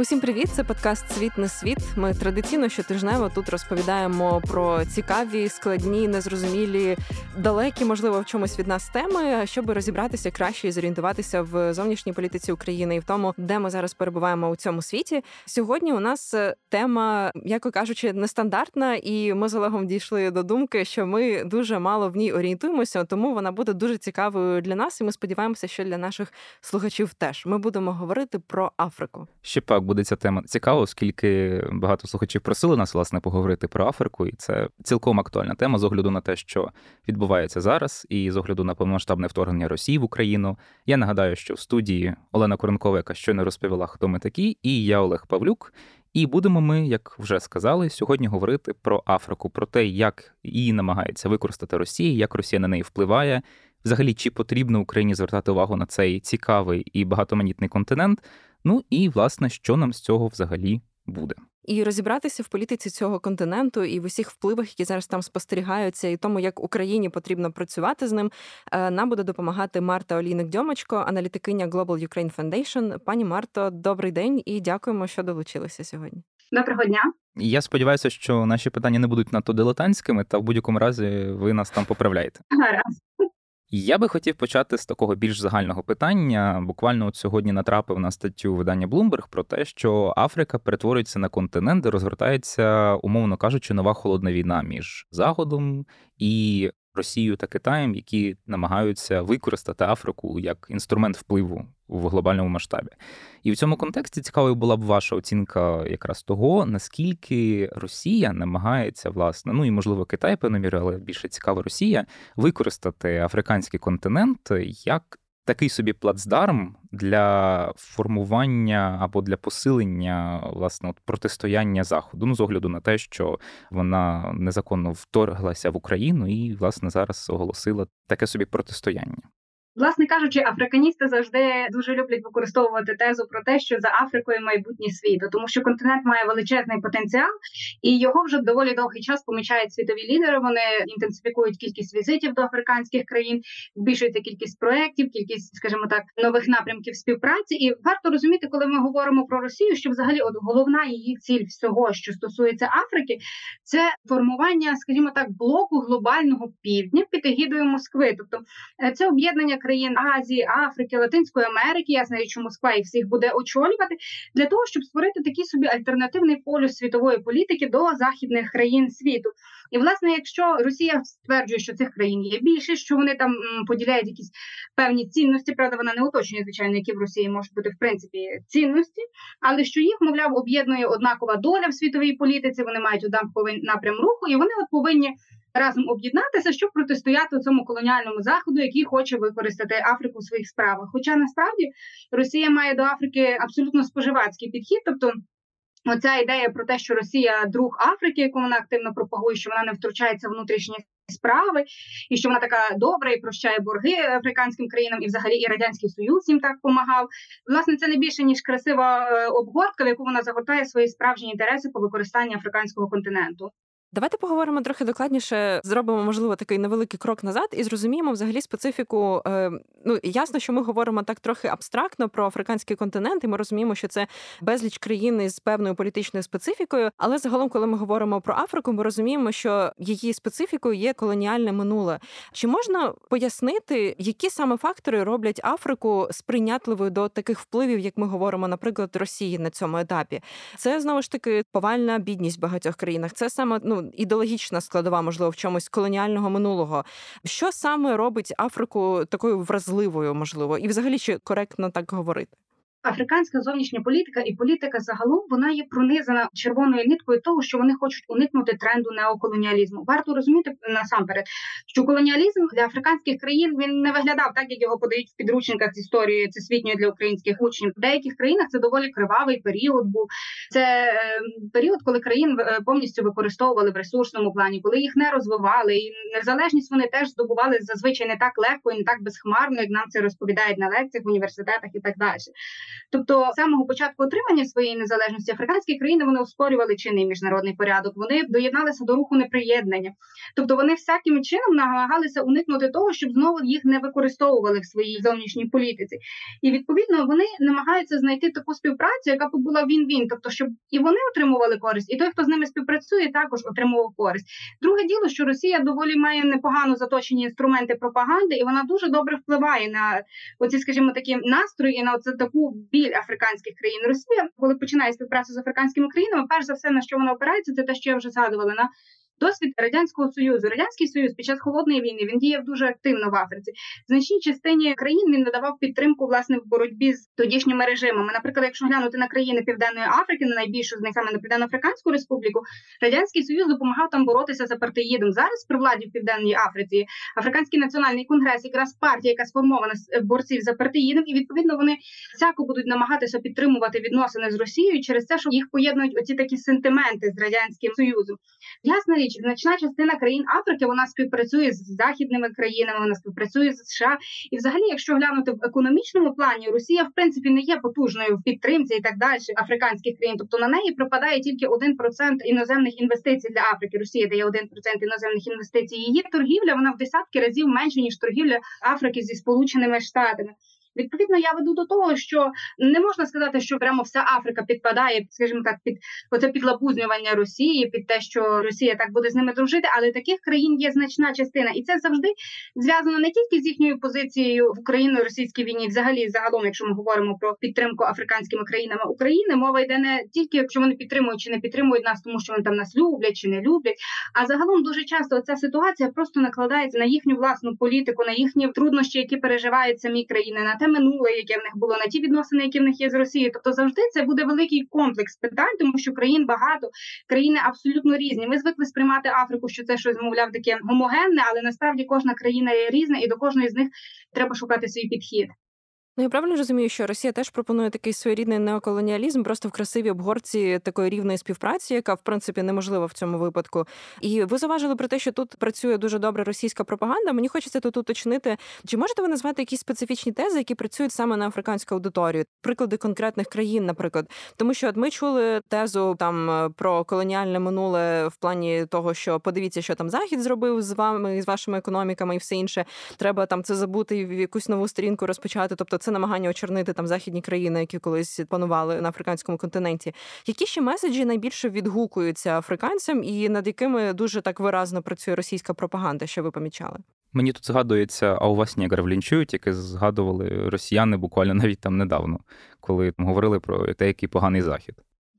Усім привіт! Це подкаст Світ не світ. Ми традиційно щотижнево тут розповідаємо про цікаві, складні, незрозумілі, далекі, можливо, в чомусь від нас теми, щоб розібратися краще і зорієнтуватися в зовнішній політиці України і в тому, де ми зараз перебуваємо у цьому світі. Сьогодні у нас е, тема, яко кажучи, нестандартна, і ми з Олегом дійшли до думки, що ми дуже мало в ній орієнтуємося, тому вона буде дуже цікавою для нас, і ми сподіваємося, що для наших слухачів теж ми будемо говорити про Африку. Ще пак буде ця тема цікава, оскільки багато слухачів просили нас власне поговорити про Африку, і це цілком актуальна тема з огляду на те, що відбувається зараз, і з огляду на повномасштабне вторгнення Росії в Україну. Я нагадаю, що в студії Олена Коренкова, яка щойно розповіла, хто ми такі, і я Олег Павлюк. І будемо ми, як вже сказали, сьогодні говорити про Африку, про те, як її намагається використати Росія, як Росія на неї впливає. Взагалі, чи потрібно Україні звертати увагу на цей цікавий і багатоманітний континент? Ну і власне, що нам з цього взагалі буде. І розібратися в політиці цього континенту і в усіх впливах, які зараз там спостерігаються, і тому, як Україні потрібно працювати з ним, е, нам буде допомагати Марта Олійник Дьомочко, аналітикиня Global Ukraine Foundation. Пані Марто, добрий день і дякуємо, що долучилися сьогодні. Доброго дня. Я сподіваюся, що наші питання не будуть надто дилетантськими, та в будь-якому разі ви нас там поправляєте. Гаразд. Я би хотів почати з такого більш загального питання. Буквально от сьогодні натрапив на статтю видання Bloomberg про те, що Африка перетворюється на континент, де розгортається, умовно кажучи, нова холодна війна між Заходом і Росією та Китаєм, які намагаються використати Африку як інструмент впливу в глобальному масштабі. І в цьому контексті цікавою була б ваша оцінка якраз того, наскільки Росія намагається, власне, ну і можливо Китай певно мірою, але більше цікава Росія використати африканський континент як такий собі плацдарм для формування або для посилення власне от, протистояння заходу, ну з огляду на те, що вона незаконно вторглася в Україну і власне зараз оголосила таке собі протистояння. Власне кажучи, африканісти завжди дуже люблять використовувати тезу про те, що за Африкою майбутнє світу, тому що континент має величезний потенціал, і його вже доволі довгий час помічають світові лідери. Вони інтенсифікують кількість візитів до африканських країн, збільшується кількість проєктів, кількість, скажімо так, нових напрямків співпраці. І варто розуміти, коли ми говоримо про Росію, що взагалі от головна її ціль всього, що стосується Африки, це формування, скажімо так, блоку глобального півдня під егідою Москви, тобто е, це об'єднання країн Азії, Африки, Латинської Америки, ясно, що Москва їх всіх буде очолювати, для того, щоб створити такий собі альтернативний полюс світової політики до західних країн світу. І, власне, якщо Росія стверджує, що цих країн є більше, що вони там поділяють якісь певні цінності, правда, вона не уточнює, звичайно, які в Росії можуть бути в принципі цінності, але що їх, мовляв, об'єднує однакова доля в світовій політиці, вони мають однаковий напрям руху, і вони от повинні разом об'єднатися, щоб протистояти цьому колоніальному заходу, який хоче використати Африку в своїх справах. Хоча насправді Росія має до Африки абсолютно споживацький підхід, тобто. Оця ідея про те, що Росія друг Африки, яку вона активно пропагує, що вона не втручається в внутрішні справи, і що вона така добра і прощає борги африканським країнам, і взагалі і радянський союз їм так допомагав. Власне, це не більше ніж красива е, обгортка, в яку вона загортає свої справжні інтереси по використанні африканського континенту. Давайте поговоримо трохи докладніше. Зробимо, можливо, такий невеликий крок назад і зрозуміємо взагалі специфіку. Е, ну ясно, що ми говоримо так трохи абстрактно про африканський континент, і ми розуміємо, що це безліч країн з певною політичною специфікою. Але загалом, коли ми говоримо про Африку, ми розуміємо, що її специфікою є колоніальне минуле. Чи можна пояснити, які саме фактори роблять Африку сприйнятливою до таких впливів, як ми говоримо, наприклад, Росії на цьому етапі? Це знову ж таки повальна бідність в багатьох країнах. Це саме ну ідеологічна складова, можливо, в чомусь колоніального минулого. Що саме робить Африку такою вразливою, можливо, і взагалі чи коректно так говорити? Африканська зовнішня політика і політика загалом вона є пронизана червоною ниткою того, що вони хочуть уникнути тренду неоколоніалізму. Варто розуміти насамперед, що колоніалізм для африканських країн він не виглядав так, як його подають в підручниках з історії всесвітньої для українських учнів. В деяких країнах це доволі кривавий період. Був це е, період, коли країн е, повністю використовували в ресурсному плані, коли їх не розвивали, і незалежність вони теж здобували зазвичай не так легко і не так безхмарно, як нам це розповідають на лекціях в університетах і так далі. Тобто, з самого початку отримання своєї незалежності африканські країни вони оспорювали чинний міжнародний порядок. Вони доєдналися до руху неприєднання. Тобто вони всяким чином намагалися уникнути того, щоб знову їх не використовували в своїй зовнішній політиці. І відповідно вони намагаються знайти таку співпрацю, яка була він-він, тобто, щоб і вони отримували користь, і той, хто з ними співпрацює, також отримував користь. Друге діло, що Росія доволі має непогано заточені інструменти пропаганди, і вона дуже добре впливає на оці, скажімо, такі настрої і на оце таку біль африканських країн. Росія, коли починає співпрацю з африканськими країнами, перш за все на що вона опирається, це те, що я вже згадувала на Досвід радянського союзу, радянський союз під час холодної війни він діяв дуже активно в Африці. Значній частині країн він надавав підтримку власне в боротьбі з тодішніми режимами. Наприклад, якщо глянути на країни Південної Африки, на найбільшу з них саме на Південно-Африканську Республіку, радянський союз допомагав там боротися з апартеїдом. Зараз при владі в південній Африці Африканський національний конгрес, якраз партія, яка сформована з е, борців з апартеїдом, і відповідно вони всяко будуть намагатися підтримувати відносини з Росією через те, що їх поєднують оці такі сентименти з радянським союзом. Ясна значна частина країн Африки вона співпрацює з західними країнами, вона співпрацює з США. І, взагалі, якщо глянути в економічному плані, Росія в принципі не є потужною в підтримці і так далі африканських країн. Тобто на неї припадає тільки 1% іноземних інвестицій для Африки. Росія дає 1% іноземних інвестицій. Її торгівля вона в десятки разів менше ніж торгівля Африки зі Сполученими Штатами. Відповідно, я веду до того, що не можна сказати, що прямо вся Африка підпадає, скажімо так, під оце підлабузнювання Росії, під те, що Росія так буде з ними дружити, але таких країн є значна частина, і це завжди зв'язано не тільки з їхньою позицією в Україно-російській війні, взагалі загалом, якщо ми говоримо про підтримку африканськими країнами України, мова йде не тільки якщо вони підтримують чи не підтримують нас, тому що вони там нас люблять чи не люблять. А загалом дуже часто ця ситуація просто накладається на їхню власну політику, на їхні труднощі, які переживають самі країни, на те минуле, яке в них було, на ті відносини, які в них є з Росією. Тобто завжди це буде великий комплекс питань, тому що країн багато, країни абсолютно різні. Ми звикли сприймати Африку, що це щось мовляв таке гомогенне, але насправді кожна країна є різна, і до кожної з них треба шукати свій підхід. Ну, я правильно розумію, що Росія теж пропонує такий своєрідний неоколоніалізм, просто в красивій обгорці такої рівної співпраці, яка в принципі неможлива в цьому випадку. І ви заважили про те, що тут працює дуже добре російська пропаганда. Мені хочеться тут уточнити, чи можете ви назвати якісь специфічні тези, які працюють саме на африканську аудиторію, приклади конкретних країн, наприклад, тому що от ми чули тезу там про колоніальне минуле в плані того, що подивіться, що там захід зробив з вами з вашими економіками, і все інше. Треба там це забути і в якусь нову сторінку розпочати. Тобто, це намагання очорнити там західні країни, які колись панували на африканському континенті. Які ще меседжі найбільше відгукуються африканцям, і над якими дуже так виразно працює російська пропаганда, що ви помічали? Мені тут згадується, а у вас негрів лінчують, яке згадували росіяни буквально навіть там недавно, коли говорили про те, який поганий захід.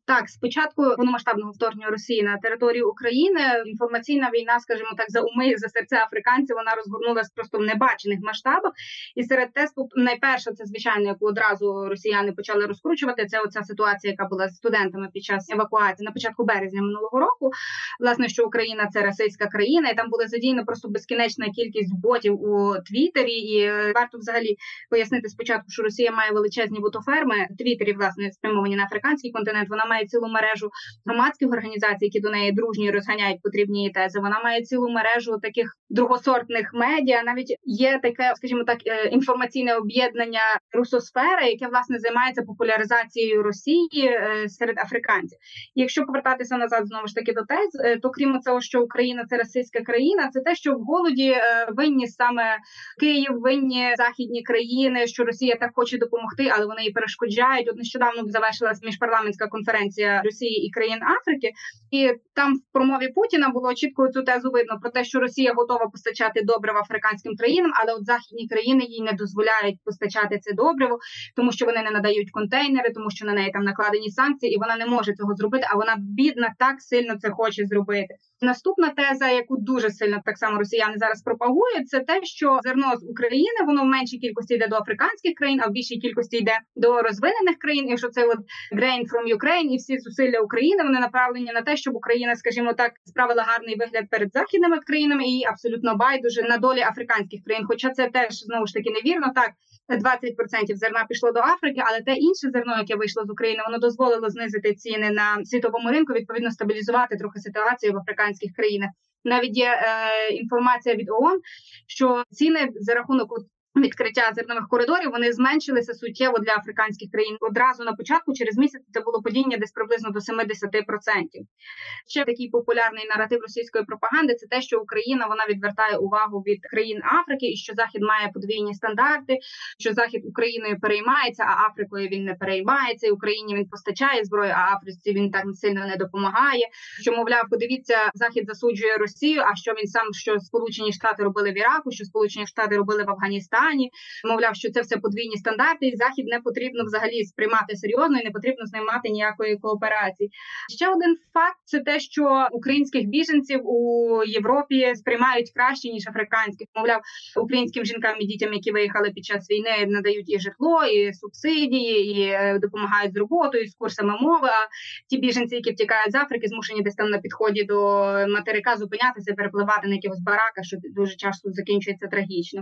Так, спочатку повномасштабного вторгнення Росії на територію України інформаційна війна, скажімо так, за уми за серце африканців, вона розгорнулася просто в небачених масштабах. І серед тесту найперше, це звичайно, яку одразу росіяни почали розкручувати. Це оця ситуація, яка була з студентами під час евакуації на початку березня минулого року. Власне, що Україна це расистська країна, і там була задіяна просто безкінечна кількість ботів у Твіттері. І е, варто взагалі пояснити спочатку, що Росія має величезні ботоферми. Твіттері, власне, спрямовані на африканський континент. Вона має має цілу мережу громадських організацій, які до неї дружні розганяють потрібні тези. Вона має цілу мережу таких другосортних медіа. Навіть є таке, скажімо так, е, інформаційне об'єднання русосфера, яке власне займається популяризацією Росії е, серед африканців. Якщо повертатися назад знову ж таки до тез, е, то крім цього, що Україна це російська країна, це те, що в голоді винні саме Київ, винні західні країни, що Росія так хоче допомогти, але вони їй перешкоджають. От нещодавно завершилась міжпарламентська конференція Росії і країн Африки, і там в промові Путіна було чітко цю тезу видно про те, що Росія готова постачати добрива африканським країнам, але от західні країни їй не дозволяють постачати це добриво, тому що вони не надають контейнери, тому що на неї там накладені санкції, і вона не може цього зробити. А вона бідна так сильно це хоче зробити. Наступна теза, яку дуже сильно так само росіяни зараз пропагують, це те, що зерно з України воно в меншій кількості йде до африканських країн, а в більшій кількості йде до розвинених країн. І що це от grain from Ukraine і всі зусилля України вони направлені на те, щоб Україна, скажімо так, справила гарний вигляд перед західними країнами і абсолютно байдуже на долі африканських країн. Хоча це теж знову ж таки невірно. Так 20% зерна пішло до Африки, але те інше зерно, яке вийшло з України, воно дозволило знизити ціни на світовому ринку. Відповідно, стабілізувати трохи ситуацію в африканських країнах. Навіть є е, інформація від ООН, що ціни за рахунок відкриття зернових коридорів вони зменшилися суттєво для африканських країн. Одразу на початку, через місяць, це було падіння десь приблизно до 70%. Ще такий популярний наратив російської пропаганди це те, що Україна вона відвертає увагу від країн Африки, і що Захід має подвійні стандарти, що Захід Україною переймається, а Африкою він не переймається. і Україні він постачає зброю, а Африці він так сильно не допомагає. Що мовляв, подивіться, захід засуджує Росію. А що він сам що Сполучені Штати робили в Іраку, що Сполучені Штати робили в Афганістані? Мовляв, що це все подвійні стандарти, і захід не потрібно взагалі сприймати серйозно і не потрібно з ним мати ніякої кооперації. Ще один факт це те, що українських біженців у Європі сприймають краще ніж африканських. Мовляв, українським жінкам і дітям, які виїхали під час війни, надають і житло, і субсидії, і е, допомагають з роботою, з курсами мови. А ті біженці, які втікають з Африки, змушені десь там на підході до материка зупинятися, перепливати на якихось бараках, що дуже часто закінчується трагічно.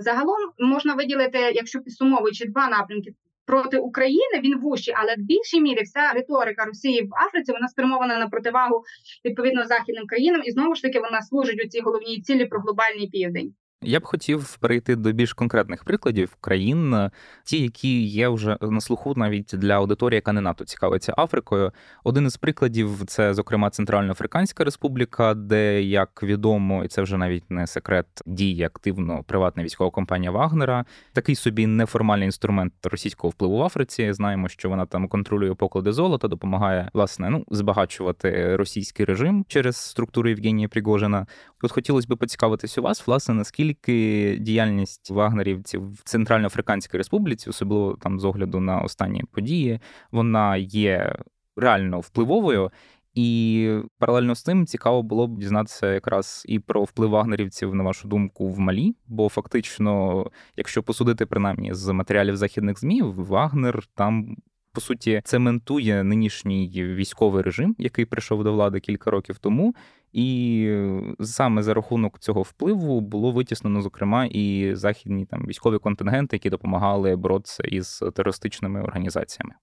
Загалом можна виділити, якщо підсумовуючи два напрямки. Проти України він вущий, але в більшій мірі вся риторика Росії в Африці вона спрямована на противагу відповідно західним країнам, і знову ж таки вона служить у цій головній цілі про глобальний південь. Я б хотів перейти до більш конкретних прикладів країн, ті, які є вже на слуху навіть для аудиторії, яка не НАТО цікавиться Африкою. Один із прикладів це, зокрема, Центральноафриканська Республіка, де, як відомо, і це вже навіть не секрет, діє активно приватна військова компанія Вагнера. Такий собі неформальний інструмент російського впливу в Африці. Знаємо, що вона там контролює поклади золота, допомагає власне ну збагачувати російський режим через структуру Євгенія Пригожина. От хотілося б поцікавитись у вас, власне, наскільки наскільки діяльність вагнерівців в Центральноафриканській Республіці, особливо там з огляду на останні події, вона є реально впливовою. І паралельно з тим цікаво було б дізнатися якраз і про вплив вагнерівців, на вашу думку, в Малі. Бо фактично, якщо посудити принаймні з матеріалів західних змі, Вагнер там. По суті, цементує нинішній військовий режим, який прийшов до влади кілька років тому, і саме за рахунок цього впливу було витіснено, зокрема, і західні там військові контингенти, які допомагали боротися із терористичними організаціями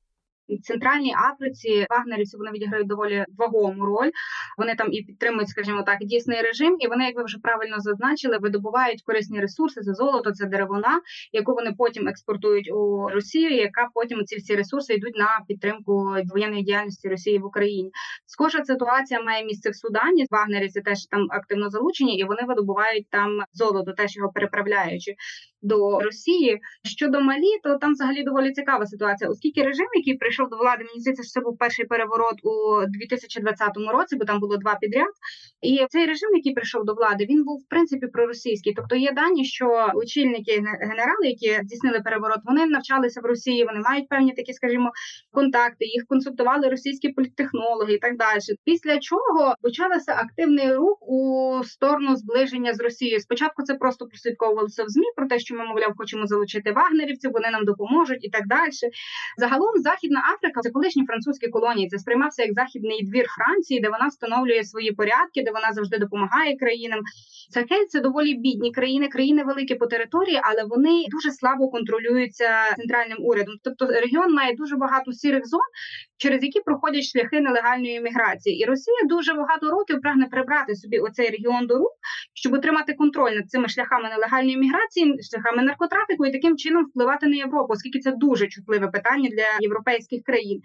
центральній Африці вагнерівці вони відіграють доволі вагому роль. Вони там і підтримують, скажімо так, дійсний режим, і вони, як ви вже правильно зазначили, видобувають корисні ресурси це золото, це деревина, яку вони потім експортують у Росію. Яка потім ці всі ресурси йдуть на підтримку воєнної діяльності Росії в Україні? Схожа ситуація має місце в Судані. Вагнерівці теж там активно залучені, і вони видобувають там золото, теж його переправляючи до Росії. Щодо Малі, то там взагалі доволі цікава ситуація, оскільки режим, який прийшов до влади, мені здається, що це був перший переворот у 2020 році, бо там було два підряд. І цей режим, який прийшов до влади, він був в принципі проросійський. Тобто є дані, що очільники генерали, які здійснили переворот, вони навчалися в Росії, вони мають певні такі, скажімо, контакти. Їх консультували російські політтехнологи і так далі. Після чого почався активний рух у сторону зближення з Росією. Спочатку це просто прослідковувалося в змі про те, що що ми, мовляв, хочемо залучити вагнерівців, вони нам допоможуть і так далі. Загалом Західна Африка це колишні французькі колонії. Це сприймався як західний двір Франції, де вона встановлює свої порядки, де вона завжди допомагає країнам. Сахель це доволі бідні країни, країни великі по території, але вони дуже слабо контролюються центральним урядом. Тобто регіон має дуже багато сірих зон, через які проходять шляхи нелегальної міграції. І Росія дуже багато років прагне прибрати собі оцей регіон до рук, щоб отримати контроль над цими шляхами нелегальної міграції, шляхами наркотрафіку і таким чином впливати на Європу, оскільки це дуже чутливе питання для європейських країн.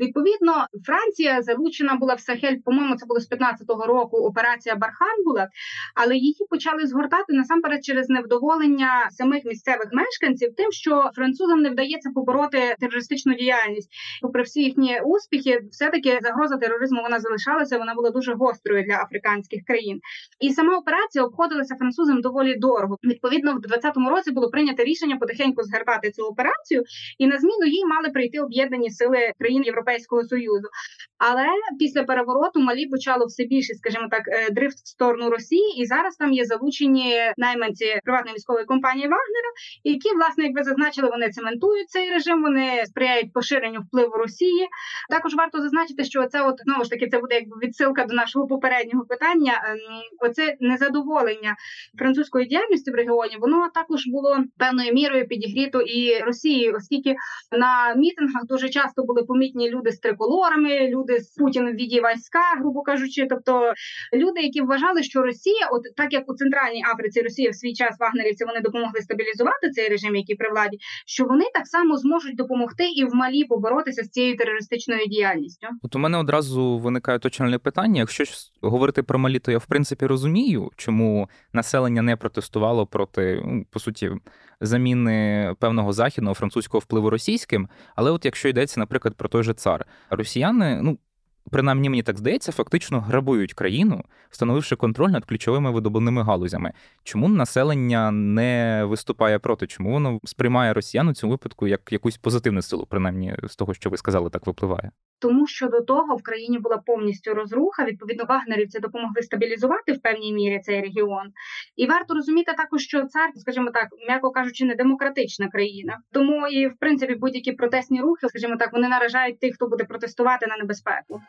Відповідно, Франція залучена була в Сахель, по-моєму, це було з 15-го року. Операція Бархан була, але її почали згортати насамперед через невдоволення самих місцевих мешканців, тим, що французам не вдається побороти терористичну діяльність. Попри всі їхні успіхи, все таки загроза тероризму вона залишалася. Вона була дуже гострою для африканських країн. І сама операція обходилася французам доволі дорого. Відповідно, в 20-му році було прийнято рішення потихеньку згортати цю операцію, і на зміну їй мали прийти об'єднані сили країн Європейського союзу. Але після перевороту Малі почало все більше, скажімо так, е, дрифт в сторону Росії, і зараз там є залучені найманці приватної військової компанії Вагнера, які, власне, як ви зазначили, вони цементують цей режим, вони сприяють поширенню впливу Росії. Також варто зазначити, що це от знову ж таки це буде якби відсилка до нашого попереднього питання. Ем, оце незадоволення французької діяльності в регіоні, воно також було певною мірою підігріто і Росії, оскільки на мітингах дуже часто були помітні люди люди з триколорами, люди з Путін в віді війська, грубо кажучи, тобто люди, які вважали, що Росія, от так як у центральній Африці Росія в свій час вагнерівці вони допомогли стабілізувати цей режим, який при владі, що вони так само зможуть допомогти і в Малі поборотися з цією терористичною діяльністю. От у мене одразу виникає точне питання. Якщо говорити про Малі, то я в принципі розумію, чому населення не протестувало проти ну, по суті заміни певного західного французького впливу російським. Але от якщо йдеться, наприклад, про той же цар, росіяни, ну принаймні мені так здається, фактично грабують країну, встановивши контроль над ключовими видобувними галузями. Чому населення не виступає проти? Чому воно сприймає росіян у цьому випадку як якусь позитивну силу, принаймні з того, що ви сказали, так випливає? Тому що до того в країні була повністю розруха. Відповідно, вагнерівці допомогли стабілізувати в певній мірі цей регіон. І варто розуміти також, що цар, скажімо так, м'яко кажучи, не демократична країна. Тому і в принципі будь-які протестні рухи, скажімо так, вони наражають тих, хто буде протестувати на небезпеку.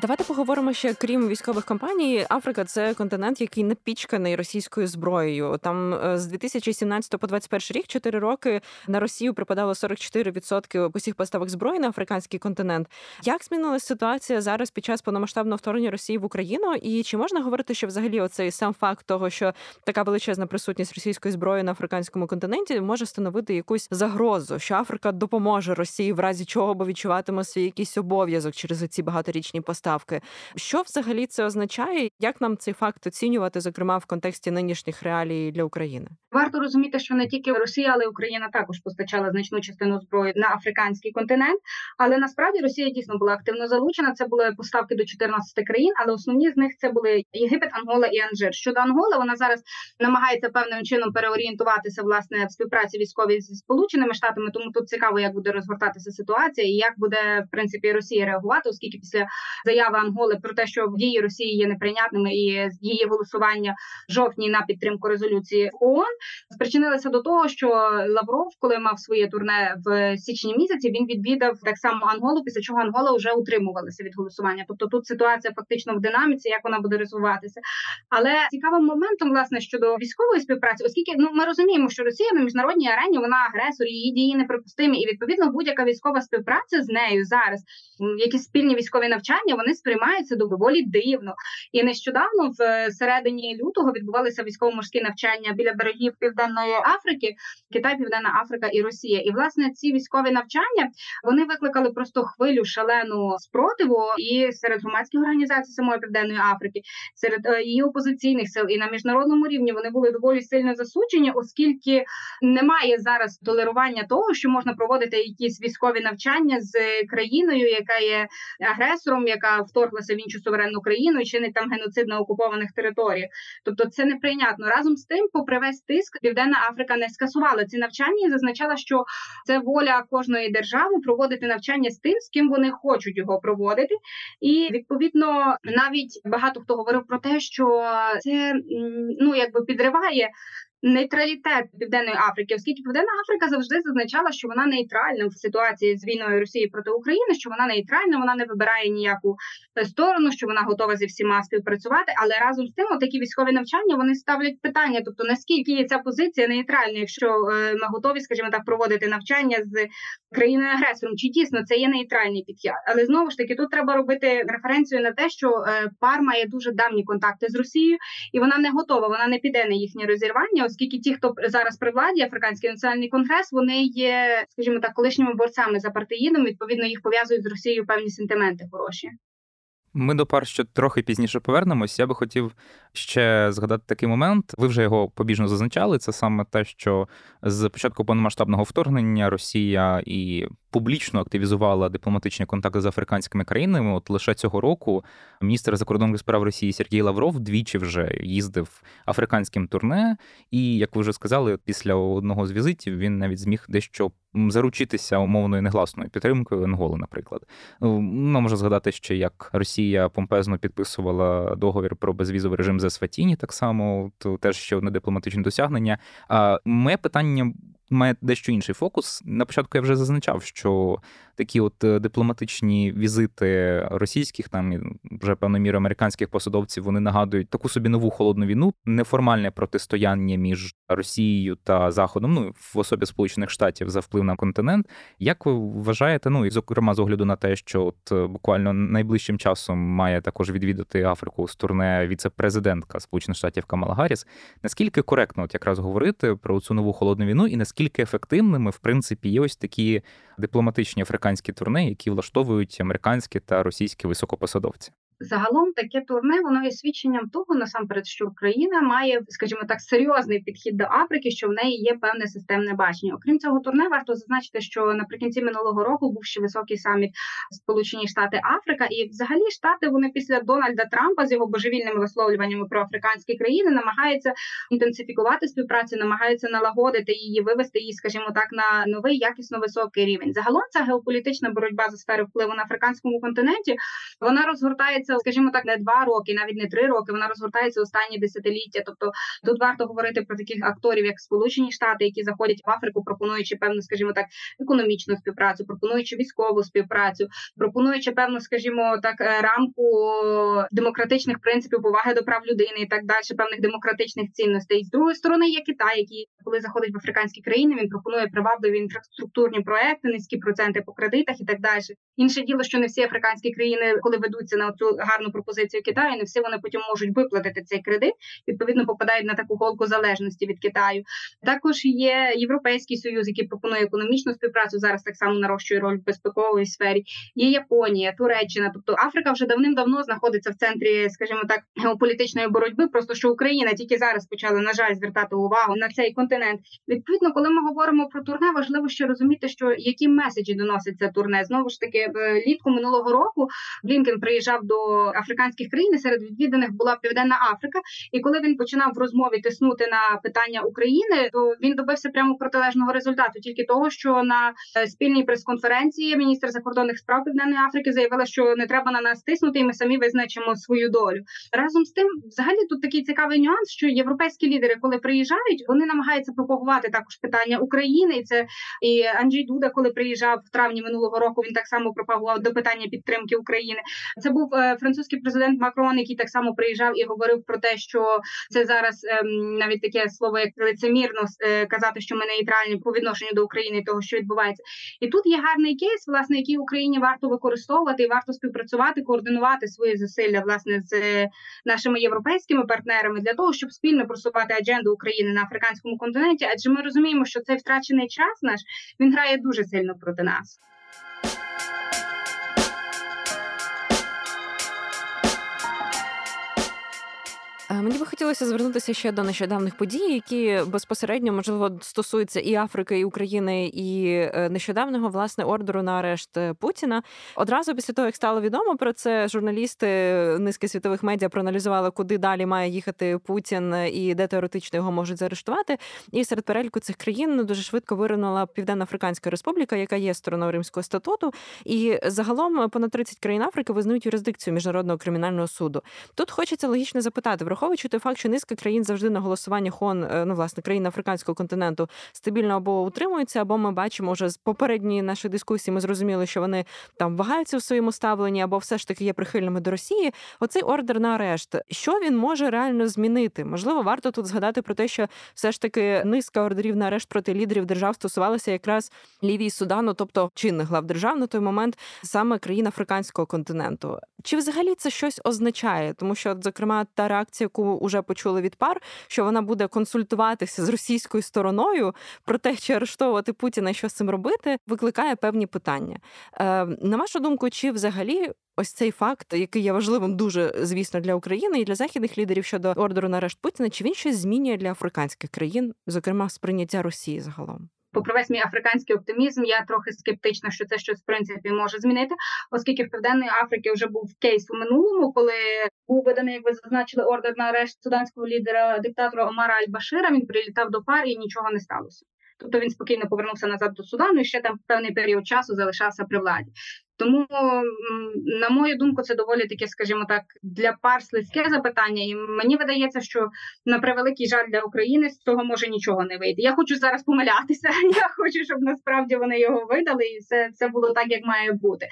Давайте поговоримо ще крім військових компаній. Африка це континент, який напічканий російською зброєю. Там е, з 2017 по 2021 рік 4 роки на Росію припадало 44% усіх поставок зброї на африканський континент. Як змінилася ситуація зараз під час повномасштабного вторгнення Росії в Україну? І чи можна говорити, що взагалі оцей сам факт того, що така величезна присутність російської зброї на африканському континенті може становити якусь загрозу, що Африка допоможе Росії в разі чого, бо відчуватиме свій якийсь обов'язок через ці багаторічні поставки? Поставки. Що взагалі це означає? Як нам цей факт оцінювати, зокрема в контексті нинішніх реалій для України? Варто розуміти, що не тільки Росія, але й Україна також постачала значну частину зброї на африканський континент. Але насправді Росія дійсно була активно залучена. Це були поставки до 14 країн, але основні з них це були Єгипет, Ангола і Анжир. Щодо Анголи, вона зараз намагається певним чином переорієнтуватися власне в співпраці військовій зі сполученими штатами. Тому тут цікаво, як буде розгортатися ситуація і як буде в принципі Росія реагувати, оскільки після заяви Анголи про те, що дії Росії є неприйнятними, і її голосування в жовтні на підтримку резолюції ООН спричинилися до того, що Лавров, коли мав своє турне в січні місяці, він відвідав так само Анголу, після чого Ангола вже утримувалася від голосування. Тобто тут ситуація фактично в динаміці, як вона буде розвиватися. Але цікавим моментом, власне, щодо військової співпраці, оскільки ну ми розуміємо, що Росія на міжнародній арені вона агресор, її дії неприпустимі, і відповідно будь-яка військова співпраця з нею зараз, якісь спільні військові навчання, вони сприймаються доволі дивно. І нещодавно, в середині лютого, відбувалися військово-морські навчання біля берегів Південної Африки, Китай, Південна Африка і Росія. І власне ці військові навчання вони викликали просто хвилю шалену спротиву і серед громадських організацій самої південної Африки, серед е, її опозиційних сил і на міжнародному рівні вони були доволі сильно засуджені, оскільки немає зараз толерування того, що можна проводити якісь військові навчання з країною, яка є агресором, яка вторглася в іншу суверенну країну і чинить там геноцид на окупованих територіях. Тобто це неприйнятно. Разом з тим, попри весь тиск, Південна Африка не скасувала ці навчання і зазначала, що це воля кожної держави проводити навчання з тим, з ким вони хочуть його проводити. І відповідно навіть багато хто говорив про те, що це ну якби підриває нейтралітет Південної Африки, оскільки Південна Африка завжди зазначала, що вона нейтральна в ситуації з війною Росії проти України, що вона нейтральна, вона не вибирає ніяку е, сторону, що вона готова зі всіма співпрацювати. Але разом з тим, такі військові навчання вони ставлять питання, тобто наскільки є ця позиція нейтральна, якщо е, ми готові, скажімо так, проводити навчання з країною агресором, чи дійсно це є нейтральний підхід? Але знову ж таки тут треба робити референцію на те, що е, пар має дуже давні контакти з Росією, і вона не готова, вона не піде на їхнє розірвання оскільки ті, хто зараз при владі, Африканський національний конгрес, вони є, скажімо так, колишніми борцями за партиїном. Відповідно, їх пов'язують з Росією певні сентименти хороші. Ми до пар ще трохи пізніше повернемось. Я би хотів ще згадати такий момент. Ви вже його побіжно зазначали. Це саме те, що з початку повномасштабного вторгнення Росія і публічно активізувала дипломатичні контакти з африканськими країнами. От лише цього року міністр закордонних справ Росії Сергій Лавров двічі вже їздив африканським турне, і як ви вже сказали, після одного з візитів він навіть зміг дещо заручитися умовною негласною підтримкою Анголи, наприклад. Ну, можна згадати ще як Росія помпезно підписувала договір про безвізовий режим за Сватіні, так само то теж ще одне дипломатичне досягнення. А моє питання має дещо інший фокус. На початку я вже зазначав, що такі от е, дипломатичні візити російських, там вже певною мірою американських посадовців, вони нагадують таку собі нову холодну війну, неформальне протистояння між Росією та Заходом, ну в особі Сполучених Штатів за вплив на континент. Як ви вважаєте? Ну і зокрема з огляду на те, що от е, буквально найближчим часом має також відвідати Африку з турне віце-президентка Сполучених Штатів Камала Гарріс, наскільки коректно от якраз говорити про цю нову холодну війну, і наскільки ефективними в принципі є ось такі дипломатичні африканські турне, які влаштовують американські та російські високопосадовці? Загалом таке турне воно є свідченням того, насамперед, що Україна має, скажімо так, серйозний підхід до Африки, що в неї є певне системне бачення. Окрім цього, турне варто зазначити, що наприкінці минулого року був ще високий саміт Сполучені Штати Африка, і взагалі штати вони після Дональда Трампа з його божевільними висловлюваннями про африканські країни намагаються інтенсифікувати співпрацю, намагаються налагодити її, вивести її, скажімо так, на новий якісно високий рівень. Загалом ця геополітична боротьба за сфери впливу на африканському континенті вона розгортається розгортається, скажімо так, не два роки, навіть не три роки. Вона розгортається останні десятиліття. Тобто тут варто говорити про таких акторів, як Сполучені Штати, які заходять в Африку, пропонуючи певну, скажімо так, економічну співпрацю, пропонуючи військову співпрацю, пропонуючи певну, скажімо так, е, рамку демократичних принципів поваги до прав людини і так далі, певних демократичних цінностей. З другої сторони, є Китай, який коли заходить в африканські країни, він пропонує привабливі інфраструктурні проекти, низькі проценти по кредитах і так далі. Інше діло, що не всі африканські країни, коли ведуться на цю гарну пропозицію Китаю, не всі вони потім можуть виплатити цей кредит. Відповідно, попадають на таку голку залежності від Китаю. Також є європейський союз, який пропонує економічну співпрацю. Зараз так само нарощує роль в безпековій сфері. Є Японія, Туреччина. Тобто Африка вже давним-давно знаходиться в центрі, скажімо так, геополітичної боротьби. Просто що Україна тільки зараз почала на жаль звертати увагу на цей континент. Відповідно, коли ми говоримо про турне, важливо ще розуміти, що які меседжі доносить це турне. Знову ж таки, влітку минулого року Блінкен приїжджав до африканських країн серед відвіданих була Південна Африка. І коли він починав в розмові тиснути на питання України, то він добився прямо протилежного результату, тільки того, що на е, спільній прес-конференції міністр закордонних справ Південної Африки заявила, що не треба на нас тиснути, і ми самі визначимо свою долю. Разом з тим, взагалі, тут такий цікавий нюанс, що європейські лідери, коли приїжджають, вони намагаються пропагувати також питання України. І це і Анджій Дуда, коли приїжджав в травні минулого року, він так само пропагував до питання підтримки України. Це був е, французький президент Макрон, який так само приїжджав і говорив про те, що це зараз ем, навіть таке слово, як лицемірно е, казати, що ми нейтральні по відношенню до України, того, що відбувається, і тут є гарний кейс, власне, який Україні варто використовувати і варто співпрацювати, координувати свої зусилля власне з е, нашими європейськими партнерами для того, щоб спільно просувати адженду України на африканському континенті, адже ми розуміємо, що цей втрачений час наш він грає дуже сильно проти нас. Мені би хотілося звернутися ще до нещодавних подій, які безпосередньо можливо стосуються і Африки, і України, і е, нещодавнього власне ордеру на арешт е, Путіна. Одразу після того, як стало відомо про це, журналісти низки світових медіа проаналізували, куди далі має їхати Путін і де теоретично його можуть заарештувати. І серед переліку цих країн дуже швидко виринула Південно-Африканська Республіка, яка є стороною Римського статуту. І загалом понад 30 країн Африки визнають юрисдикцію міжнародного кримінального суду. Тут хочеться логічно запитати, враховуючи той факт, що низка країн завжди на голосування хон, е, ну власне країн африканського континенту стабільно або утримуються, або ми бачимо вже з попередньої нашої дискусії. Ми зрозуміли, що вони там вагаються в своєму ставленні, або все ж таки є прихильними до Росії. Оцей ордер на арешт, що він може реально змінити? Можливо, варто тут згадати про те, що все ж таки низка ордерів на арешт проти лідерів держав стосувалася якраз Лівії Судану, тобто чинних глав держав на той момент саме країн африканського континенту. Чи взагалі це щось означає? Тому що, зокрема, та реакція, яку вже почули від пар, що вона буде консультуватися з російською стороною про те, чи арештовувати Путіна і що з цим робити, викликає певні питання. Е, На вашу думку, чи взагалі ось цей факт, який є важливим дуже звісно для України і для західних лідерів щодо ордеру на арешт Путіна, чи він щось змінює для африканських країн, зокрема сприйняття Росії загалом? Попри весь мій африканський оптимізм, я трохи скептична, що це щось в принципі може змінити, оскільки в південної Африки вже був кейс у минулому, коли був виданий, як ви зазначили, ордер на арешт суданського лідера диктатора Омара Аль-Башира. Він прилітав до пари і нічого не сталося. Тобто він спокійно повернувся назад до Судану і ще там певний період часу залишався при владі. Тому, на мою думку, це доволі таке, скажімо так, для пар слизьке запитання. І мені видається, що на превеликий жаль для України з цього може нічого не вийти. Я хочу зараз помилятися. Я хочу, щоб насправді вони його видали, і все все було так, як має бути.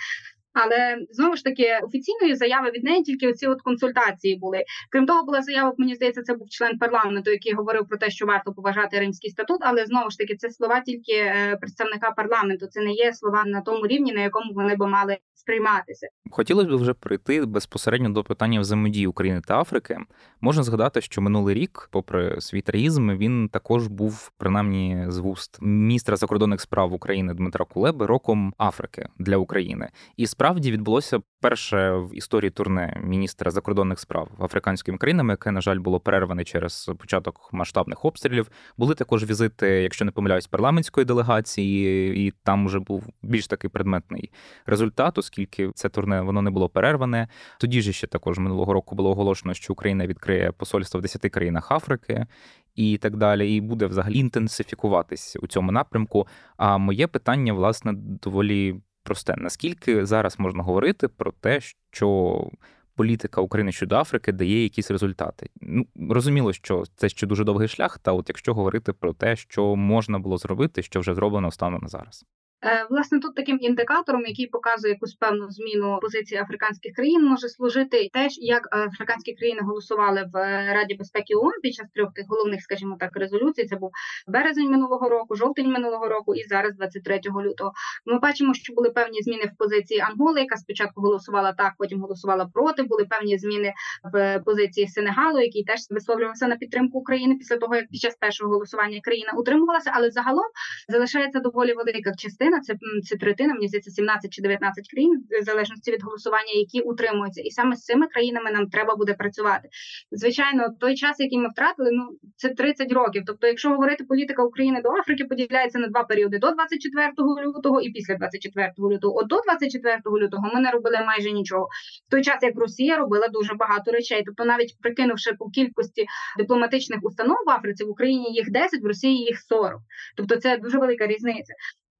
Але знову ж таки офіційної заяви від неї тільки оці от консультації були. Крім того, була заява. Мені здається, це був член парламенту, який говорив про те, що варто поважати римський статут. Але знову ж таки, це слова тільки е, представника парламенту. Це не є слова на тому рівні, на якому вони би мали сприйматися. Хотілося б вже прийти безпосередньо до питання взаємодії України та Африки. Можна згадати, що минулий рік, попри свій трагізм, він також був принаймні з вуст міністра закордонних справ України Дмитра Кулеби роком Африки для України. І справді відбулося перше в історії турне міністра закордонних справ африканськими країнами, яке на жаль було перерване через початок масштабних обстрілів. Були також візити, якщо не помиляюсь, парламентської делегації, і там вже був більш такий предметний результат оскільки це турне воно не було перерване. Тоді ж ще також минулого року було оголошено, що Україна відкриє посольство в 10 країнах Африки. І так далі, і буде взагалі інтенсифікуватись у цьому напрямку. А моє питання, власне, доволі просте: наскільки зараз можна говорити про те, що політика України щодо Африки дає якісь результати? Ну розуміло, що це ще дуже довгий шлях. Та от якщо говорити про те, що можна було зробити, що вже зроблено станом на зараз. Е, власне, тут таким індикатором, який показує якусь певну зміну позиції африканських країн, може служити те, як африканські країни голосували в Раді безпеки ООН під час трьох тих головних, скажімо так, резолюцій. Це був березень минулого року, жовтень минулого року і зараз, 23 лютого. Ми бачимо, що були певні зміни в позиції Анголи, яка спочатку голосувала так, потім голосувала проти. Були певні зміни в позиції Сенегалу, який теж висловлювався на підтримку України після того, як під час першого голосування країна утримувалася, але загалом залишається доволі велика частина частина, це це третина, мені здається, 17 чи 19 країн, в залежності від голосування, які утримуються, і саме з цими країнами нам треба буде працювати. Звичайно, той час, який ми втратили, ну це 30 років. Тобто, якщо говорити політика України до Африки, поділяється на два періоди: до 24 лютого і після 24 лютого. От до 24 лютого ми не робили майже нічого. В той час як Росія робила дуже багато речей, тобто, навіть прикинувши по кількості дипломатичних установ в Африці в Україні їх 10, в Росії їх 40. Тобто, це дуже велика різниця.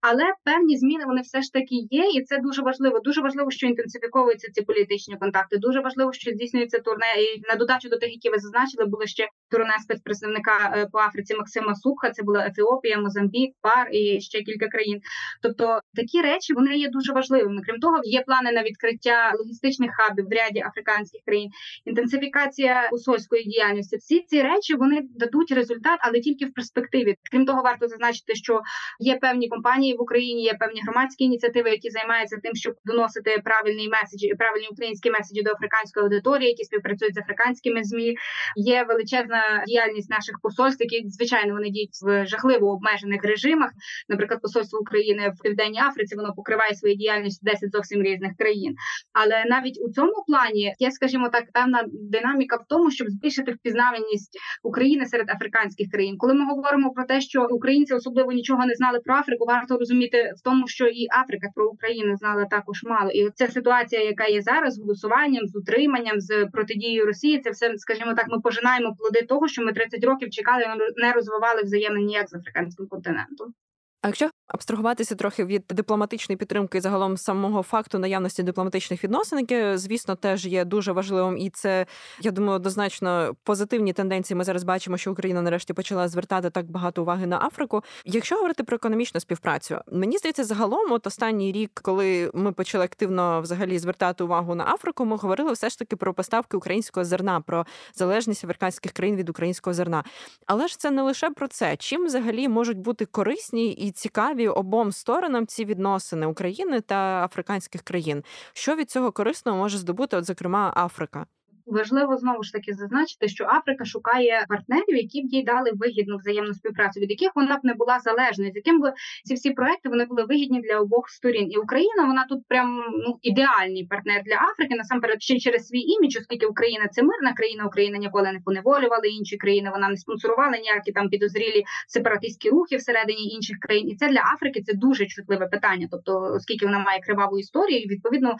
Але певні зміни вони все ж таки є, і це дуже важливо. Дуже важливо, що інтенсифіковуються ці політичні контакти. Дуже важливо, що здійснюється турне. І на додачу до тих, які ви зазначили, були ще турне спецпредставника е, по Африці Максима Субха. Це була Ефіопія, Мозамбік, ПАР і ще кілька країн. Тобто такі речі вони є дуже важливими. Крім того, є плани на відкриття логістичних хабів в ряді африканських країн, інтенсифікація посольської діяльності. Всі ці речі вони дадуть результат, але тільки в перспективі. Крім того, варто зазначити, що є певні компанії в Україні є певні громадські ініціативи, які займаються тим, щоб доносити правильні меседжі, правильні українські меседжі до африканської аудиторії, які співпрацюють з африканськими змі. Є величезна діяльність наших посольств, які звичайно вони діють в жахливо обмежених режимах. Наприклад, посольство України в Південній Африці воно покриває свою діяльність 10 зовсім різних країн. Але навіть у цьому плані є, скажімо так, певна динаміка в тому, щоб збільшити впізнаваність України серед африканських країн. Коли ми говоримо про те, що українці особливо нічого не знали про Африку, варто розуміти в тому, що і Африка про Україну знала також мало, і ця ситуація, яка є зараз, з голосуванням, з утриманням, з протидією Росії, це все, скажімо так, ми пожинаємо плоди того, що ми 30 років чекали, не розвивали взаємно ніяк з африканським континентом. А якщо абстрагуватися трохи від дипломатичної підтримки, загалом самого факту наявності дипломатичних відносин, яке, звісно, теж є дуже важливим, і це я думаю, однозначно позитивні тенденції. Ми зараз бачимо, що Україна нарешті почала звертати так багато уваги на Африку. Якщо говорити про економічну співпрацю, мені здається, загалом, от останній рік, коли ми почали активно взагалі звертати увагу на Африку, ми говорили все ж таки про поставки українського зерна, про залежність африканських країн від українського зерна. Але ж це не лише про це, чим взагалі можуть бути корисні і цікаві обом сторонам ці відносини України та африканських країн. Що від цього корисного може здобути, от зокрема Африка? Важливо знову ж таки зазначити, що Африка шукає партнерів, які б їй дали вигідну взаємну співпрацю, від яких вона б не була залежною, з яким би ці всі проекти вони були вигідні для обох сторін. І Україна вона тут прям ну ідеальний партнер для Африки. Насамперед ще через свій імідж, оскільки Україна це мирна країна, Україна ніколи не поневолювала інші країни. Вона не спонсорувала ніякі там підозрілі сепаратистські рухи всередині інших країн. І це для Африки це дуже чутливе питання. Тобто, оскільки вона має криваву історію, відповідно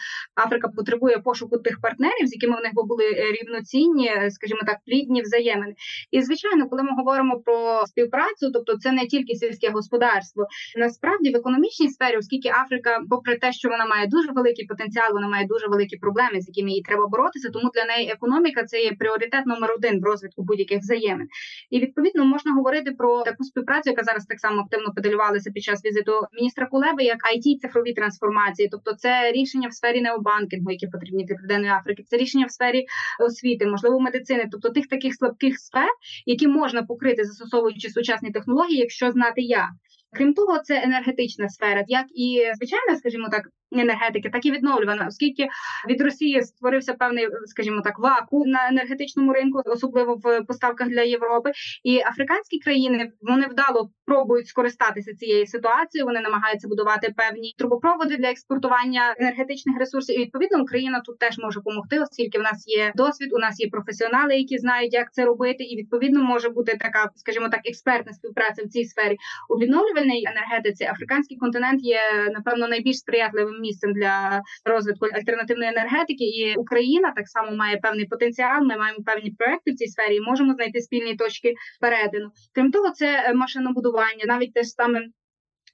Африка потребує пошуку тих партнерів, з якими в них були рівноцінні, скажімо так, плідні взаємини. І звичайно, коли ми говоримо про співпрацю, тобто це не тільки сільське господарство. Насправді в економічній сфері, оскільки Африка, попри те, що вона має дуже великий потенціал, вона має дуже великі проблеми, з якими їй треба боротися. Тому для неї економіка це є пріоритет номер один в розвитку будь-яких взаємин. І відповідно можна говорити про таку співпрацю, яка зараз так само активно подалювалася під час візиту міністра Кулеби, як it цифрові трансформації, тобто це рішення в сфері необанкінгу, які потрібні для Південної Африки, це рішення в сфері освіти, можливо, медицини, тобто тих таких слабких сфер, які можна покрити, застосовуючи сучасні технології, якщо знати як. Крім того, це енергетична сфера, як і звичайна, скажімо так, енергетики, так і відновлювана, оскільки від Росії створився певний, скажімо так, вакуум на енергетичному ринку, особливо в поставках для Європи. І африканські країни вони вдало пробують скористатися цією ситуацією. Вони намагаються будувати певні трубопроводи для експортування енергетичних ресурсів. І відповідно Україна тут теж може допомогти, оскільки в нас є досвід, у нас є професіонали, які знають, як це робити, і відповідно може бути така, скажімо так, експертна співпраця в цій сфері у відновлювальній енергетиці. Африканський континент є напевно найбільш сприятливим місцем для розвитку альтернативної енергетики, і Україна так само має певний потенціал. Ми маємо певні проекти в цій сфері і можемо знайти спільні точки перетину. Крім того, це машинобудування, навіть те ж саме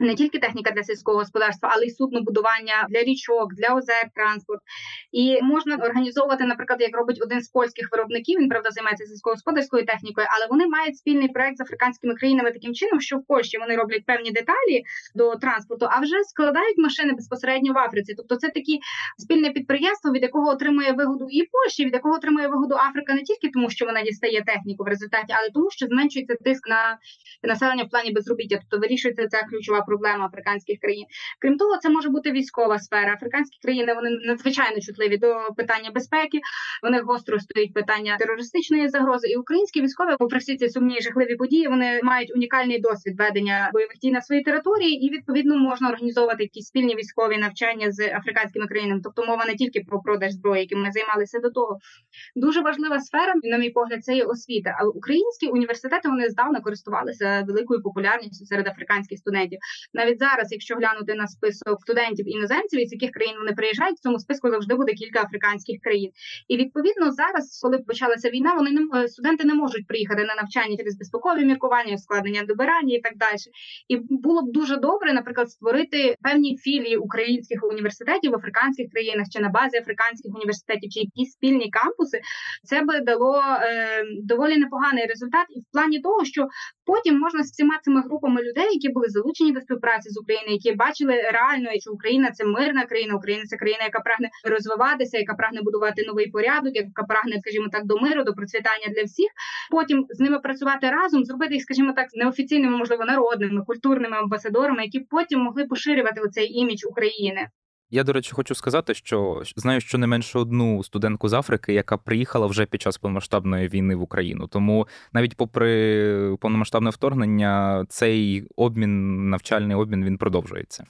не тільки техніка для сільського господарства, але й суднобудування для річок, для озер, транспорт. І можна організовувати, наприклад, як робить один з польських виробників. Він правда займається сільськогосподарською технікою, але вони мають спільний проект з африканськими країнами таким чином, що в Польщі вони роблять певні деталі до транспорту, а вже складають машини безпосередньо в Африці. Тобто, це такі спільне підприємство, від якого отримує вигоду і Польща, від якого отримує вигоду Африка не тільки тому, що вона дістає техніку в результаті, але тому, що зменшується тиск на населення в плані безробіття, тобто вирішується ця ключова проблема африканських країн. Крім того, це може бути військова сфера. Африканські країни вони надзвичайно чутливі до питання безпеки. Вони гостро стоїть питання терористичної загрози. І українські військові, попри всі ці сумні жахливі події, вони мають унікальний досвід ведення бойових дій на своїй території, і відповідно можна організовувати якісь спільні військові навчання з африканськими країнами. Тобто мова не тільки про продаж зброї, яким ми займалися до того. Дуже важлива сфера, на мій погляд, це є освіта. Але українські університети вони здавна користувалися великою популярністю серед африканських студентів. Навіть зараз, якщо глянути на список студентів іноземців, із яких країн вони приїжджають, в цьому списку завжди буде кілька африканських країн. І відповідно зараз, коли почалася війна, вони не студенти не можуть приїхати на навчання через безпекові міркування, складення добирання і так далі. І було б дуже добре, наприклад, створити певні філії українських університетів в африканських країнах чи на базі африканських університетів, чи якісь спільні кампуси. Це би дало е, доволі непоганий результат, і в плані того, що потім можна з всіма цими групами людей, які були залучені до співпраці з Україною, які бачили реально, що Україна це мирна країна, Україна це країна, яка прагне розвиватися, яка прагне будувати новий порядок, яка прагне, скажімо так, до миру, до процвітання для всіх. Потім з ними працювати разом, зробити їх, скажімо так, неофіційними, можливо, народними, культурними амбасадорами, які потім могли поширювати оцей імідж України. Я, до речі, хочу сказати, що знаю, що не менше одну студентку з Африки, яка приїхала вже під час повномасштабної війни в Україну. Тому навіть попри повномасштабне вторгнення, цей обмін, навчальний обмін, він продовжується.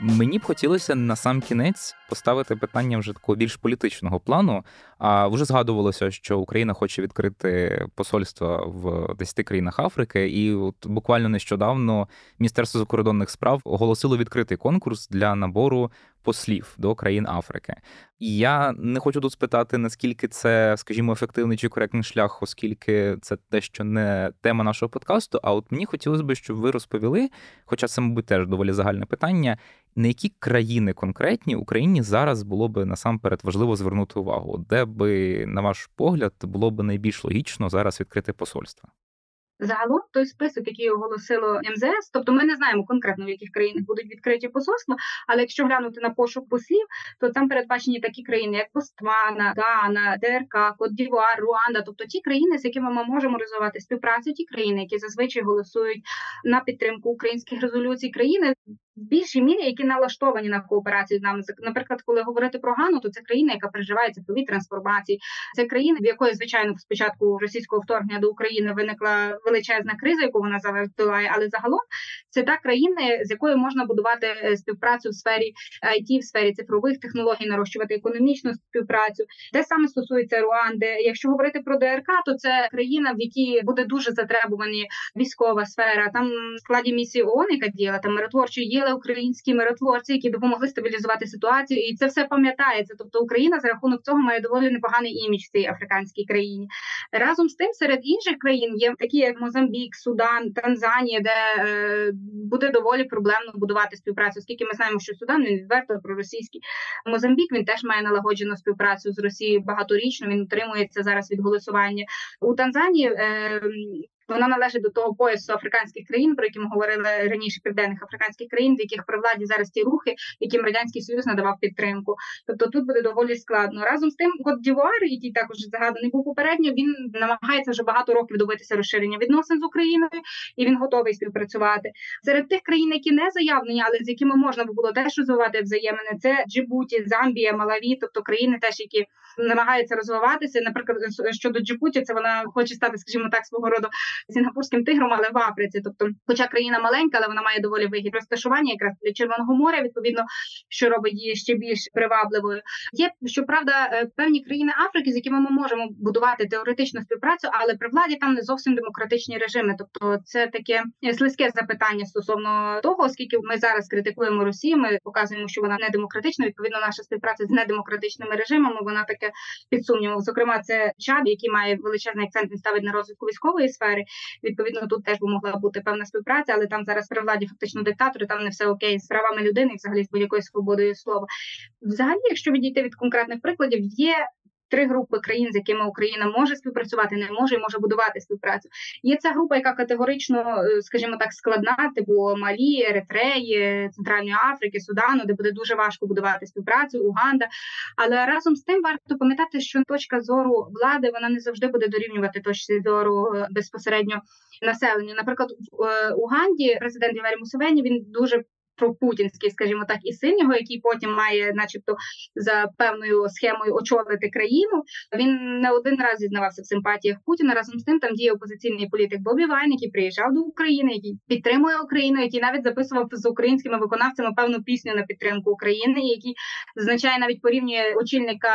Мені б хотілося на сам кінець поставити питання вже такого більш політичного плану. А вже згадувалося, що Україна хоче відкрити посольства в 10 країнах Африки, і от буквально нещодавно Міністерство закордонних справ оголосило відкритий конкурс для набору послів до країн Африки. Я не хочу тут спитати, наскільки це, скажімо, ефективний чи коректний шлях, оскільки це те, що не тема нашого подкасту. А от мені хотілося б, щоб ви розповіли, хоча це, мабуть, теж доволі загальне питання, на які країни конкретні Україні зараз було би насамперед важливо звернути увагу, де би, на ваш погляд, було б найбільш логічно зараз відкрити посольство? Загалом той список, який оголосило МЗС, тобто ми не знаємо конкретно в яких країнах будуть відкриті посольства, але якщо глянути на пошук послів, то там передбачені такі країни, як Боствана, Гана, ДРК, Кот-Дівуар, Руанда, тобто ті країни, з якими ми можемо розвивати співпрацю, ті країни, які зазвичай голосують на підтримку українських резолюцій, країни в більшій мірі, які налаштовані на кооперацію з нами. Наприклад, коли говорити про Гану, то це країна, яка переживає цифрові трансформації. Це країна, в якої звичайно спочатку російського вторгнення до України виникла величезна криза, яку вона зараз але загалом це та країна, з якою можна будувати е, співпрацю в сфері IT, в сфері цифрових технологій, нарощувати економічну співпрацю. Те саме стосується Руанди. Якщо говорити про ДРК, то це країна, в якій буде дуже затребувані військова сфера. Там в складі місії ООН, яка діяла там миротворчої є загинули українські миротворці, які допомогли стабілізувати ситуацію, і це все пам'ятається. Тобто Україна за рахунок цього має доволі непоганий імідж в цій африканській країні. Разом з тим, серед інших країн є такі, як Мозамбік, Судан, Танзанія, де е, буде доволі проблемно будувати співпрацю, оскільки ми знаємо, що Судан він відверто проросійський. Мозамбік він теж має налагоджену співпрацю з Росією багаторічно. Він утримується зараз від голосування у Танзанії. Е, вона належить до того поясу африканських країн, про які ми говорили раніше південних африканських країн, в яких при владі зараз ті рухи, яким радянський союз надавав підтримку. Тобто тут буде доволі складно. Разом з тим, Кот Дівуар, який також згаданий був попередньо, він намагається вже багато років добитися розширення відносин з Україною, і він готовий співпрацювати серед тих країн, які не заявлені, але з якими можна було теж розвивати взаємини. Це Джибуті, Замбія, Малаві, тобто країни, теж які намагаються розвиватися. Наприклад, щодо Джибуті, це вона хоче стати, скажімо так, свого роду сінгапурським тигром, але в Африці. Тобто, хоча країна маленька, але вона має доволі вигідне розташування, якраз для Червоного моря, відповідно, що робить її ще більш привабливою. Є щоправда е, певні країни Африки, з якими ми можемо будувати теоретичну співпрацю, але при владі там не зовсім демократичні режими. Тобто, це таке слизьке запитання стосовно того, оскільки ми зараз критикуємо Росію, ми показуємо, що вона не демократична. Відповідно, наша співпраця з недемократичними режимами. Вона таке під сумнівом. Зокрема, це Чад, який має величезний акцент він ставить на розвитку військової сфери. Відповідно, тут теж би могла бути певна співпраця, але там зараз при владі фактично диктатори, там не все окей з правами людини, і взагалі з будь-якою свободою слова. Взагалі, якщо відійти від конкретних прикладів, є три групи країн, з якими Україна може співпрацювати, не може і може будувати співпрацю. Є ця група, яка категорично, е, скажімо так, складна, типу Малі, Еритреї, Центральної Африки, Судану, де буде дуже важко будувати співпрацю, Уганда. Але разом з тим варто пам'ятати, що точка зору влади вона не завжди буде дорівнювати точці зору е, безпосередньо населення. Наприклад, в е, Уганді президент Євері Мусевені він дуже пропутінський, скажімо так, і син його, який потім має, начебто, за певною схемою очолити країну. Він не один раз зізнавався в симпатіях Путіна. Разом з тим там діє опозиційний політик Бобі Вайн, який приїжджав до України, який підтримує Україну, який навіть записував з українськими виконавцями певну пісню на підтримку України, який зазначає навіть порівнює очільника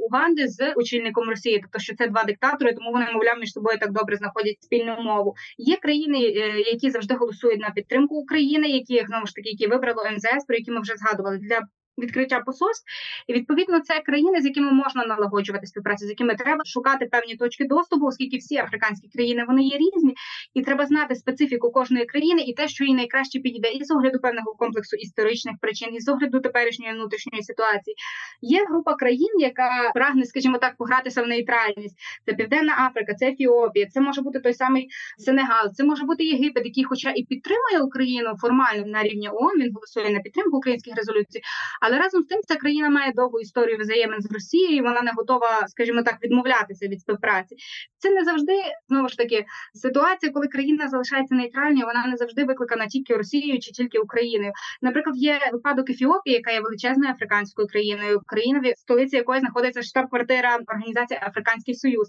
Уганди з очільником Росії, тобто що це два диктатори, тому вони мовляв між собою так добре знаходять спільну мову. Є країни, е, які завжди голосують на підтримку України, які знову ж таки які вибрало МЗС, про які ми вже згадували для відкриття посольств, і відповідно це країни, з якими можна налагоджувати співпрацю, з якими треба шукати певні точки доступу, оскільки всі африканські країни вони є різні, і треба знати специфіку кожної країни і те, що їй найкраще підійде, і з огляду певного комплексу історичних причин, і з огляду теперішньої внутрішньої ситуації. Є група країн, яка прагне, скажімо так, погратися в нейтральність. Це Південна Африка, це Ефіопія, це може бути той самий Сенегал, це може бути Єгипет, який, хоча і підтримує Україну формально на рівні ООН, він голосує на підтримку українських резолюцій. Але разом з тим ця країна має довгу історію взаємин з Росією. і Вона не готова, скажімо так, відмовлятися від співпраці. Це не завжди знову ж таки ситуація, коли країна залишається нейтральною. Вона не завжди викликана тільки Росією чи тільки Україною. Наприклад, є випадок Ефіопії, яка є величезною африканською країною, країна в столиці якої знаходиться штаб-квартира організації Африканський Союз.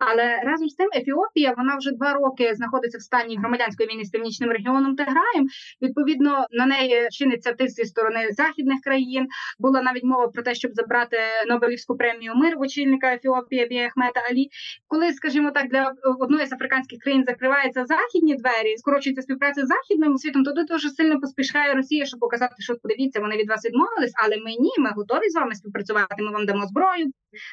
Але разом з тим Ефіопія вона вже два роки знаходиться в стані громадянської війни з північним регіоном Теграєм. Відповідно на неї чиниться тиск зі сторони західних країн. Була навіть мова про те, щоб забрати Нобелівську премію мир в очільника Ефіопії Абія Ахмета Алі. Коли, скажімо так, для одної з африканських країн закриваються західні двері, скорочується співпраця з західним світом, то дуже сильно поспішає Росія, щоб показати, що подивіться, вони від вас відмовились, але ми ні, ми готові з вами співпрацювати. Ми вам дамо зброю,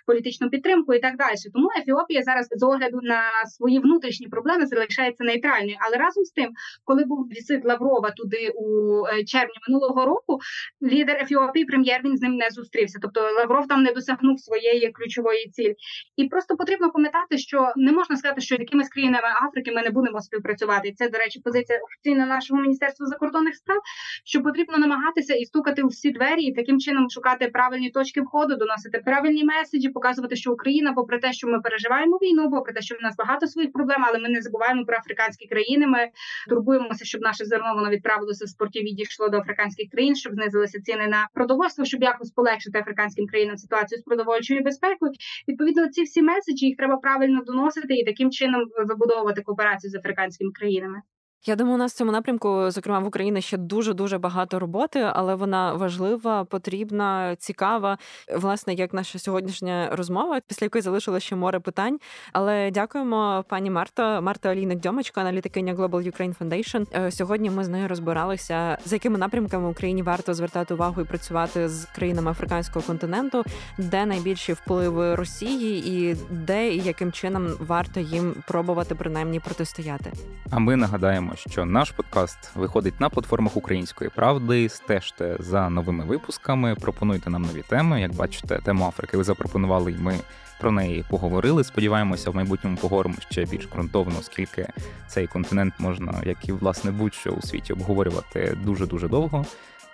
політичну підтримку і так далі. Тому Ефіопія зараз зараз з огляду на свої внутрішні проблеми залишається нейтральною. Але разом з тим, коли був візит Лаврова туди у е, червні минулого року, лідер Ефіопії, прем'єр він з ним не зустрівся. Тобто Лавров там не досягнув своєї ключової цілі. І просто потрібно пам'ятати, що не можна сказати, що з якимись країнами Африки ми не будемо співпрацювати. Це, до речі, позиція офіційна нашого міністерства закордонних справ. Що потрібно намагатися і стукати у всі двері, і таким чином шукати правильні точки входу, доносити правильні меседжі, показувати, що Україна, попри те, що ми переживаємо війну, попри те, що в нас багато своїх проблем, але ми не забуваємо про африканські країни. Ми турбуємося, щоб наше зерно воно відправилося з портів і дійшло до африканських країн, щоб знизилися ціни на продовольство, щоб якось полегшити африканським країнам ситуацію з продовольчою безпекою. Відповідно, ці всі меседжі їх треба правильно доносити і таким чином вибудовувати кооперацію з африканськими країнами. Я думаю, у нас в цьому напрямку, зокрема в Україні, ще дуже дуже багато роботи, але вона важлива, потрібна, цікава. Власне, як наша сьогоднішня розмова, після якої залишилося ще море питань. Але дякуємо, пані Марто, Марта Олійник Дьомочка, аналітикиня Global Ukraine Foundation. Е, сьогодні ми з нею розбиралися, за якими напрямками Україні варто звертати увагу і працювати з країнами африканського континенту, де найбільші впливи Росії, і де і яким чином варто їм пробувати принаймні протистояти. А ми нагадаємо що наш подкаст виходить на платформах української правди. Стежте за новими випусками, пропонуйте нам нові теми. Як бачите, тему Африки ви запропонували, і ми про неї поговорили. Сподіваємося, в майбутньому поговоримо ще більш ґрунтовно, оскільки цей континент можна, як і власне будь-що у світі, обговорювати дуже дуже довго.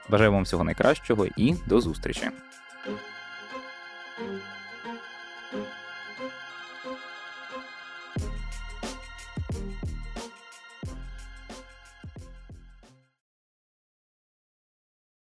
Бажаю вам всього найкращого і до зустрічі.